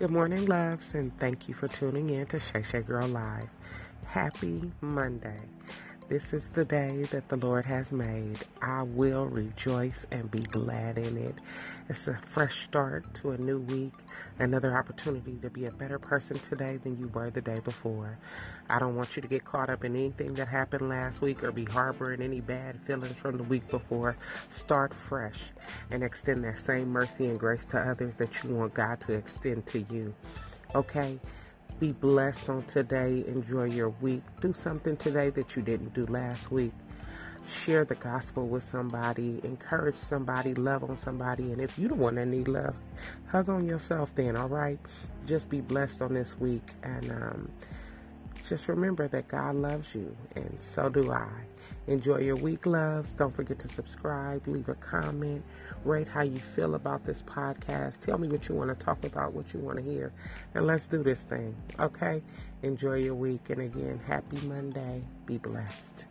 Good morning, loves, and thank you for tuning in to Shay Shay Girl Live. Happy Monday. This is the day that the Lord has made. I will rejoice and be glad in it. It's a fresh start to a new week, another opportunity to be a better person today than you were the day before. I don't want you to get caught up in anything that happened last week or be harboring any bad feelings from the week before. Start fresh and extend that same mercy and grace to others that you want God to extend to you. Okay? Be blessed on today. Enjoy your week. Do something today that you didn't do last week. Share the gospel with somebody. Encourage somebody. Love on somebody. And if you the one that need love, hug on yourself then, all right? Just be blessed on this week. And um, just remember that God loves you, and so do I. Enjoy your week, loves. Don't forget to subscribe, leave a comment, rate how you feel about this podcast. Tell me what you want to talk about, what you want to hear, and let's do this thing, okay? Enjoy your week, and again, happy Monday. Be blessed.